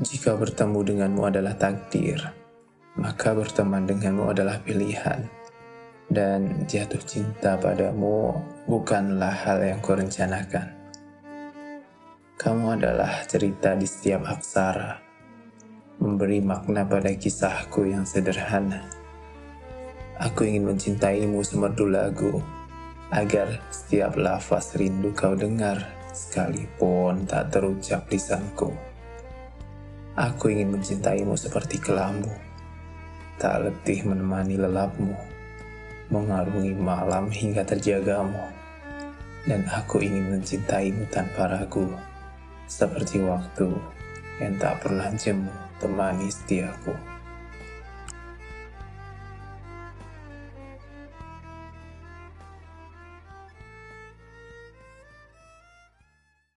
Jika bertemu denganmu adalah takdir, maka berteman denganmu adalah pilihan. Dan jatuh cinta padamu bukanlah hal yang kurencanakan. Kamu adalah cerita di setiap aksara, memberi makna pada kisahku yang sederhana. Aku ingin mencintaimu semerdu lagu, agar setiap lafaz rindu kau dengar, sekalipun tak terucap lisanku. Aku ingin mencintaimu seperti kelambu, tak letih menemani lelapmu, mengarungi malam hingga terjagamu. Dan aku ingin mencintaimu tanpa ragu, seperti waktu yang tak pernah jemu temani setiaku.